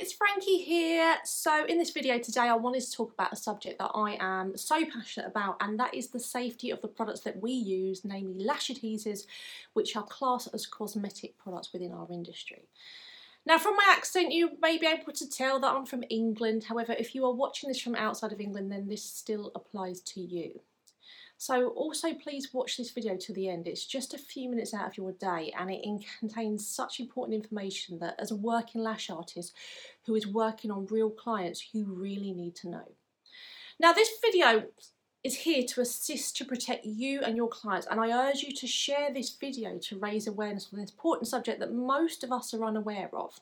it's Frankie here. So in this video today I wanted to talk about a subject that I am so passionate about and that is the safety of the products that we use, namely lash adhesives, which are classed as cosmetic products within our industry. Now from my accent you may be able to tell that I'm from England, however if you are watching this from outside of England then this still applies to you. So also please watch this video to the end. It's just a few minutes out of your day and it contains such important information that as a working lash artist who is working on real clients, you really need to know. Now this video is here to assist to protect you and your clients and I urge you to share this video to raise awareness on this important subject that most of us are unaware of.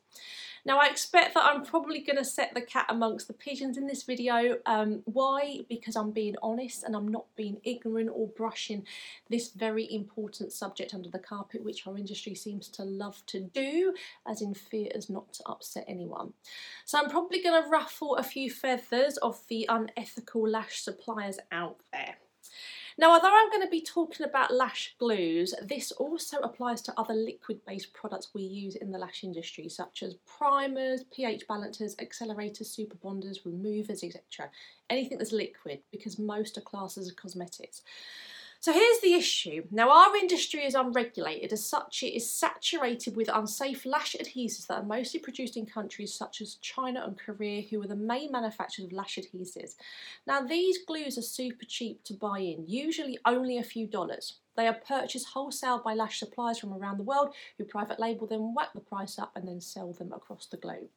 Now I expect that I'm probably going to set the cat amongst the pigeons in this video. Um, why? Because I'm being honest and I'm not being ignorant or brushing this very important subject under the carpet which our industry seems to love to do as in fear as not to upset anyone. So I'm probably going to ruffle a few feathers of the unethical lash suppliers out there. Now, although I'm going to be talking about lash glues, this also applies to other liquid-based products we use in the lash industry, such as primers, pH balancers, accelerators, super bonders, removers, etc. Anything that's liquid, because most are classed as cosmetics. So here's the issue. Now our industry is unregulated, as such it is saturated with unsafe lash adhesives that are mostly produced in countries such as China and Korea who are the main manufacturers of lash adhesives. Now these glues are super cheap to buy in, usually only a few dollars. They are purchased wholesale by lash suppliers from around the world who private label them, whack the price up and then sell them across the globe.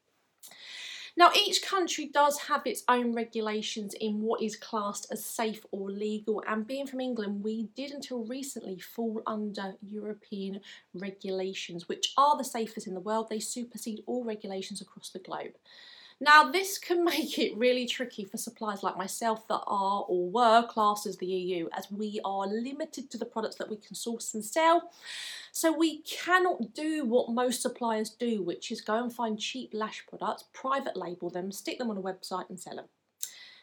Now, each country does have its own regulations in what is classed as safe or legal, and being from England, we did until recently fall under European regulations, which are the safest in the world. They supersede all regulations across the globe. Now, this can make it really tricky for suppliers like myself that are or were classed as the EU, as we are limited to the products that we can source and sell. So we cannot do what most suppliers do, which is go and find cheap lash products, private label them, stick them on a website and sell them.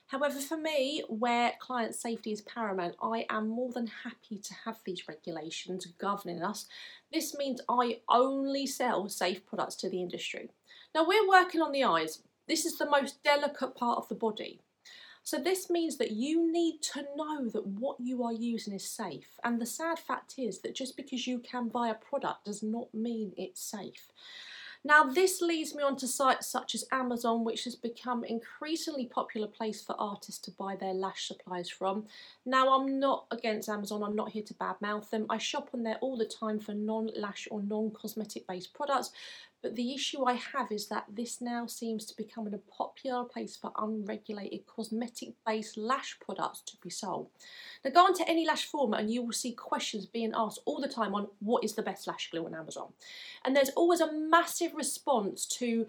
However, for me, where client safety is paramount, I am more than happy to have these regulations governing us. This means I only sell safe products to the industry. Now, we're working on the eyes, this is the most delicate part of the body. So this means that you need to know that what you are using is safe. And the sad fact is that just because you can buy a product does not mean it's safe. Now this leads me on to sites such as Amazon which has become increasingly popular place for artists to buy their lash supplies from. Now I'm not against Amazon, I'm not here to badmouth them. I shop on there all the time for non-lash or non-cosmetic based products but the issue I have is that this now seems to become a popular place for unregulated cosmetic-based lash products to be sold. Now go onto any lash forum and you will see questions being asked all the time on what is the best lash glue on Amazon. And there's always a massive response to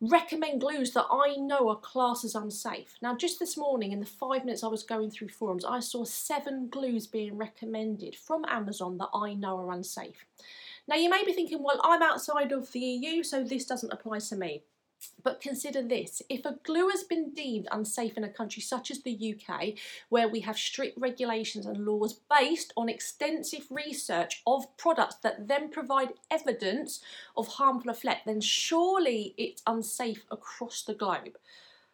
recommend glues that I know are classed as unsafe. Now just this morning in the five minutes I was going through forums I saw seven glues being recommended from Amazon that I know are unsafe. Now you may be thinking, well, I'm outside of the EU, so this doesn't apply to me. But consider this, if a glue has been deemed unsafe in a country such as the UK, where we have strict regulations and laws based on extensive research of products that then provide evidence of harmful effect, then surely it's unsafe across the globe.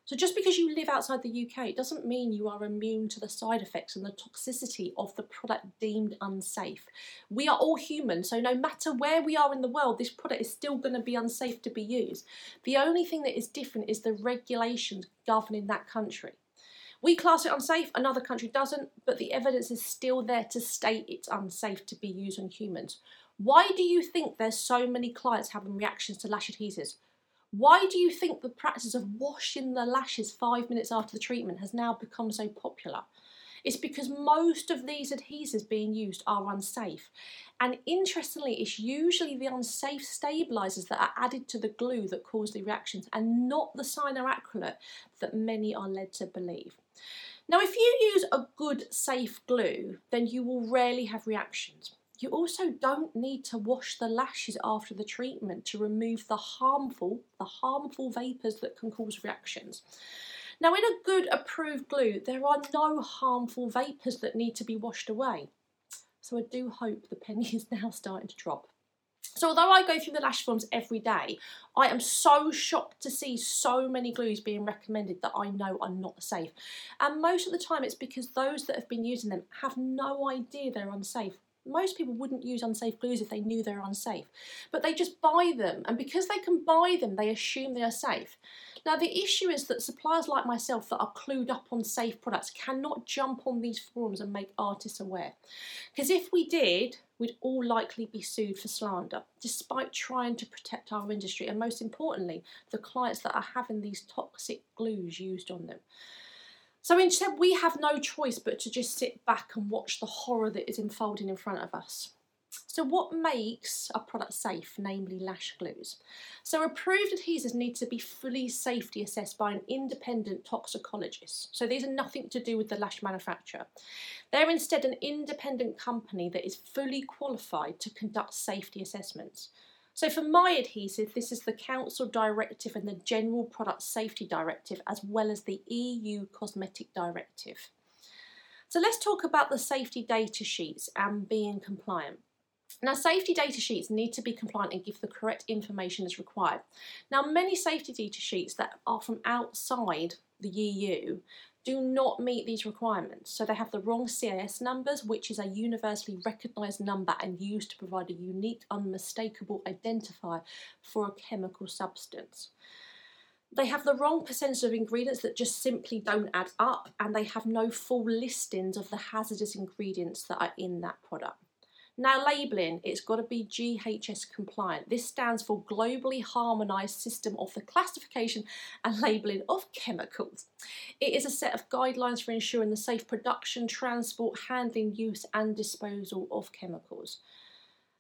So just because you live outside the UK it doesn't mean you are immune to the side effects and the toxicity of the product deemed unsafe. We are all human, so no matter where we are in the world, this product is still going to be unsafe to be used. The only thing that is different is the regulations governing that country. We class it unsafe, another country doesn't, but the evidence is still there to state it's unsafe to be used on humans. Why do you think there's so many clients having reactions to lash adhesives? Why do you think the practice of washing the lashes five minutes after the treatment has now become so popular? It's because most of these adhesives being used are unsafe. And interestingly, it's usually the unsafe stabilisers that are added to the glue that cause the reactions and not the cyanoacrylate that many are led to believe. Now, if you use a good safe glue, then you will rarely have reactions. You also don't need to wash the lashes after the treatment to remove the harmful, the harmful vapours that can cause reactions. Now in a good approved glue, there are no harmful vapours that need to be washed away. So I do hope the penny is now starting to drop. So although I go through the lash forms every day, I am so shocked to see so many glues being recommended that I know are not safe. And most of the time it's because those that have been using them have no idea they're unsafe. Most people wouldn't use unsafe glues if they knew they're unsafe, but they just buy them, and because they can buy them, they assume they are safe. Now, the issue is that suppliers like myself that are clued up on safe products cannot jump on these forums and make artists aware. Because if we did, we'd all likely be sued for slander, despite trying to protect our industry and, most importantly, the clients that are having these toxic glues used on them. So instead, we have no choice but to just sit back and watch the horror that is unfolding in front of us. So what makes a product safe, namely lash glues? So approved adhesives need to be fully safety assessed by an independent toxicologist. So these are nothing to do with the lash manufacturer. They're instead an independent company that is fully qualified to conduct safety assessments. So for my adhesive, this is the Council Directive and the General Product Safety Directive, as well as the EU Cosmetic Directive. So let's talk about the safety data sheets and being compliant. Now, safety data sheets need to be compliant and give the correct information as required. Now, many safety data sheets that are from outside the EU do not meet these requirements. So they have the wrong CAS numbers, which is a universally recognised number and used to provide a unique, unmistakable identifier for a chemical substance. They have the wrong percentage of ingredients that just simply don't add up, and they have no full listings of the hazardous ingredients that are in that product. Now labelling, it's got to be GHS compliant. This stands for Globally Harmonised System of the Classification and Labelling of Chemicals. It is a set of guidelines for ensuring the safe production, transport, handling, use and disposal of chemicals.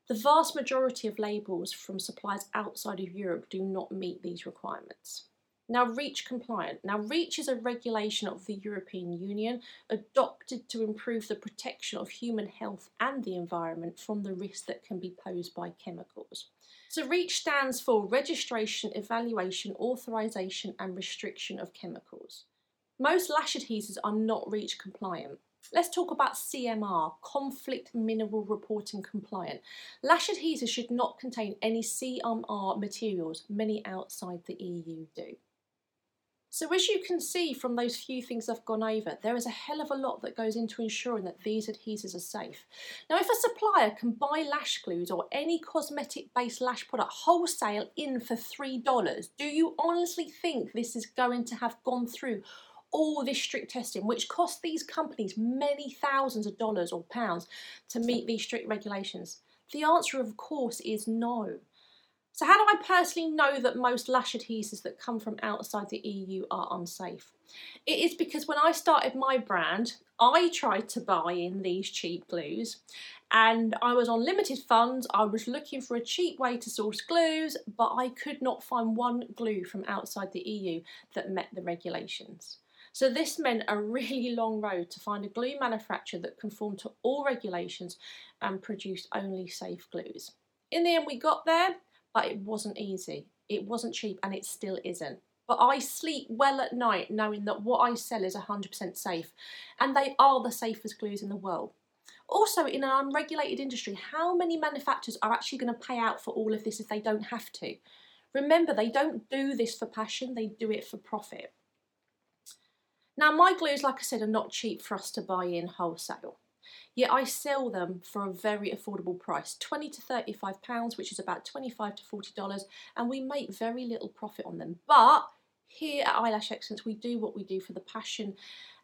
The vast majority of labels from suppliers outside of Europe do not meet these requirements. Now, REACH compliant. Now, REACH is a regulation of the European Union adopted to improve the protection of human health and the environment from the risks that can be posed by chemicals. So, REACH stands for Registration, Evaluation, Authorisation and Restriction of Chemicals. Most lash adhesives are not REACH compliant. Let's talk about CMR, Conflict Mineral Reporting Compliant. Lash adhesives should not contain any CMR materials, many outside the EU do. So as you can see from those few things I've gone over, there is a hell of a lot that goes into ensuring that these adhesives are safe. Now if a supplier can buy lash glues or any cosmetic based lash product wholesale in for $3, do you honestly think this is going to have gone through all this strict testing, which costs these companies many thousands of dollars or pounds to meet these strict regulations? The answer, of course, is no. So how do I personally know that most lash adhesives that come from outside the EU are unsafe? It is because when I started my brand, I tried to buy in these cheap glues and I was on limited funds. I was looking for a cheap way to source glues, but I could not find one glue from outside the EU that met the regulations. So this meant a really long road to find a glue manufacturer that conformed to all regulations and produced only safe glues. In the end we got there, but it wasn't easy. It wasn't cheap and it still isn't. But I sleep well at night knowing that what I sell is 100% safe and they are the safest glues in the world. Also, in an unregulated industry, how many manufacturers are actually going to pay out for all of this if they don't have to? Remember, they don't do this for passion, they do it for profit. Now, my glues, like I said, are not cheap for us to buy in wholesale. Yet I sell them for a very affordable price, 20 to 35 pounds, which is about 25 to 40 dollars, and we make very little profit on them. But here at Eyelash Excellence, we do what we do for the passion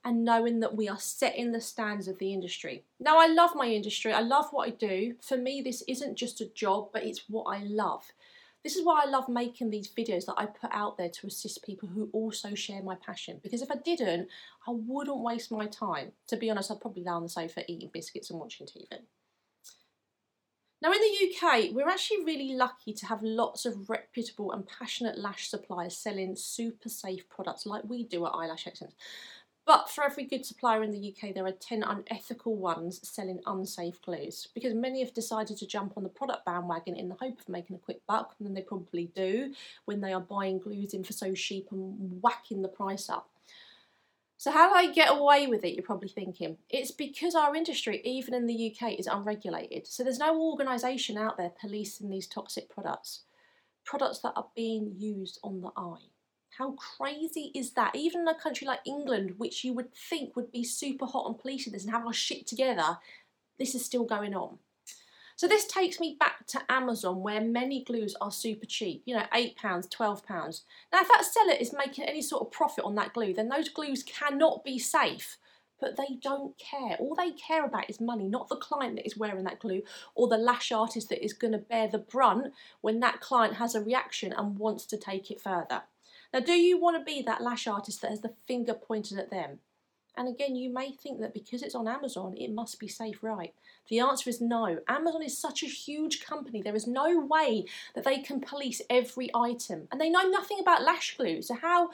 and knowing that we are setting the standards of the industry. Now, I love my industry, I love what I do. For me, this isn't just a job, but it's what I love. This is why I love making these videos that I put out there to assist people who also share my passion. Because if I didn't, I wouldn't waste my time. To be honest, I'd probably lay on the sofa eating biscuits and watching TV. Now in the UK, we're actually really lucky to have lots of reputable and passionate lash suppliers selling super safe products like we do at Eyelash Excellence. But for every good supplier in the UK, there are 10 unethical ones selling unsafe glues because many have decided to jump on the product bandwagon in the hope of making a quick buck, and they probably do when they are buying glues in for so cheap and whacking the price up. So how do I get away with it, you're probably thinking? It's because our industry, even in the UK, is unregulated. So there's no organisation out there policing these toxic products. Products that are being used on the eye. How crazy is that? Even in a country like England, which you would think would be super hot on policing this and have our shit together, this is still going on. So this takes me back to Amazon where many glues are super cheap, you know, £8, £12. Now if that seller is making any sort of profit on that glue, then those glues cannot be safe. But they don't care. All they care about is money, not the client that is wearing that glue or the lash artist that is going to bear the brunt when that client has a reaction and wants to take it further. Now, do you want to be that lash artist that has the finger pointed at them? And again, you may think that because it's on Amazon, it must be safe, right? The answer is no. Amazon is such a huge company, there is no way that they can police every item. And they know nothing about lash glue, so how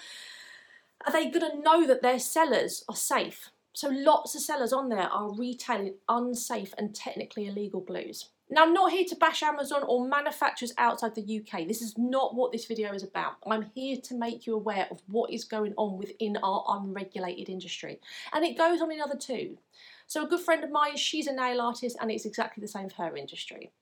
are they going to know that their sellers are safe? So lots of sellers on there are retailing unsafe and technically illegal glues. Now, I'm not here to bash Amazon or manufacturers outside the UK. This is not what this video is about. I'm here to make you aware of what is going on within our unregulated industry. And it goes on in other too. So a good friend of mine, she's a nail artist and it's exactly the same for her industry.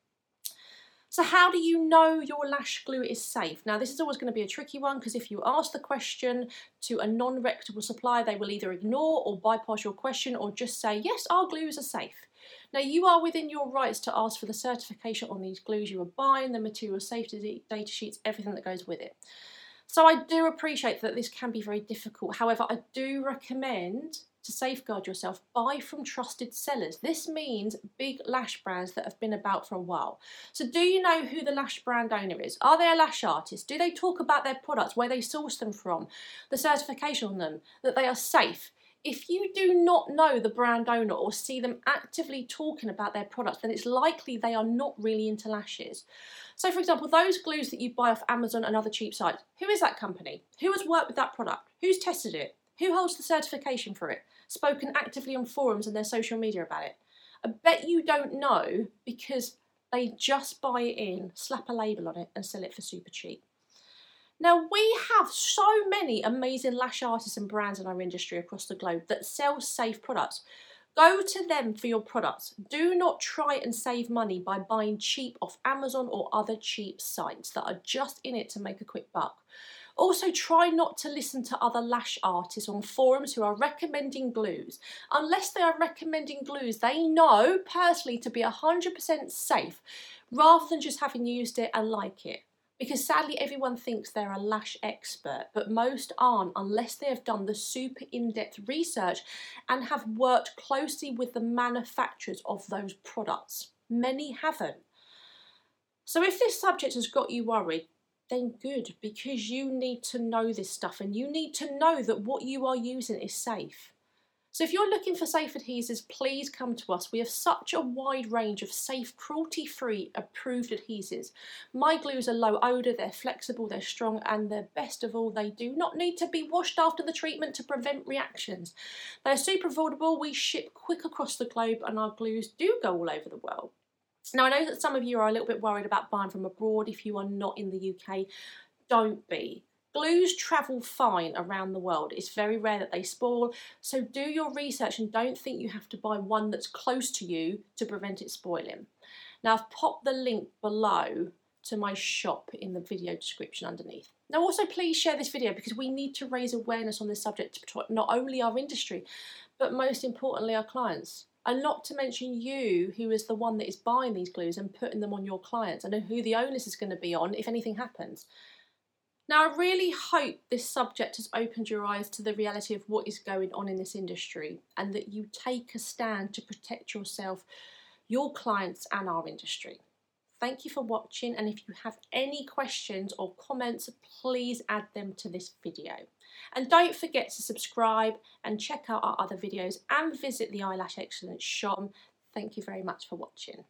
So how do you know your lash glue is safe? Now this is always going to be a tricky one because if you ask the question to a non-reputable supplier, they will either ignore or bypass your question or just say, yes, our glues are safe. Now you are within your rights to ask for the certification on these glues you are buying, the material safety data sheets, everything that goes with it. So I do appreciate that this can be very difficult. However, I do recommend to safeguard yourself, buy from trusted sellers. This means big lash brands that have been about for a while. So do you know who the lash brand owner is? Are they a lash artist? Do they talk about their products, where they source them from, the certification on them, that they are safe? If you do not know the brand owner or see them actively talking about their products, then it's likely they are not really into lashes. So for example, those glues that you buy off Amazon and other cheap sites, who is that company? Who has worked with that product? Who's tested it? Who holds the certification for it? Spoken actively on forums and their social media about it? I bet you don't know because they just buy it in, slap a label on it and sell it for super cheap. Now, we have so many amazing lash artists and brands in our industry across the globe that sell safe products. Go to them for your products. Do not try and save money by buying cheap off Amazon or other cheap sites that are just in it to make a quick buck. Also, try not to listen to other lash artists on forums who are recommending glues. Unless they are recommending glues they know personally to be 100% safe, rather than just having used it and like it because sadly everyone thinks they're a lash expert, but most aren't unless they have done the super in-depth research and have worked closely with the manufacturers of those products. Many haven't. So if this subject has got you worried, then good, because you need to know this stuff and you need to know that what you are using is safe. So if you're looking for safe adhesives, please come to us. We have such a wide range of safe, cruelty-free, approved adhesives. My glues are low odour, they're flexible, they're strong, and the best of all, they do not need to be washed after the treatment to prevent reactions. They're super affordable, we ship quick across the globe, and our glues do go all over the world. Now, I know that some of you are a little bit worried about buying from abroad if you are not in the UK. Don't be. Glues travel fine around the world. It's very rare that they spoil. So do your research and don't think you have to buy one that's close to you to prevent it spoiling. Now I've popped the link below to my shop in the video description underneath. Now also please share this video because we need to raise awareness on this subject to not only our industry but most importantly our clients. And not to mention you, who is the one that is buying these glues and putting them on your clients and who the onus is going to be on if anything happens. Now, I really hope this subject has opened your eyes to the reality of what is going on in this industry and that you take a stand to protect yourself, your clients, and our industry. Thank you for watching, and if you have any questions or comments, please add them to this video. And don't forget to subscribe and check out our other videos and visit the Eyelash Excellence shop. Thank you very much for watching.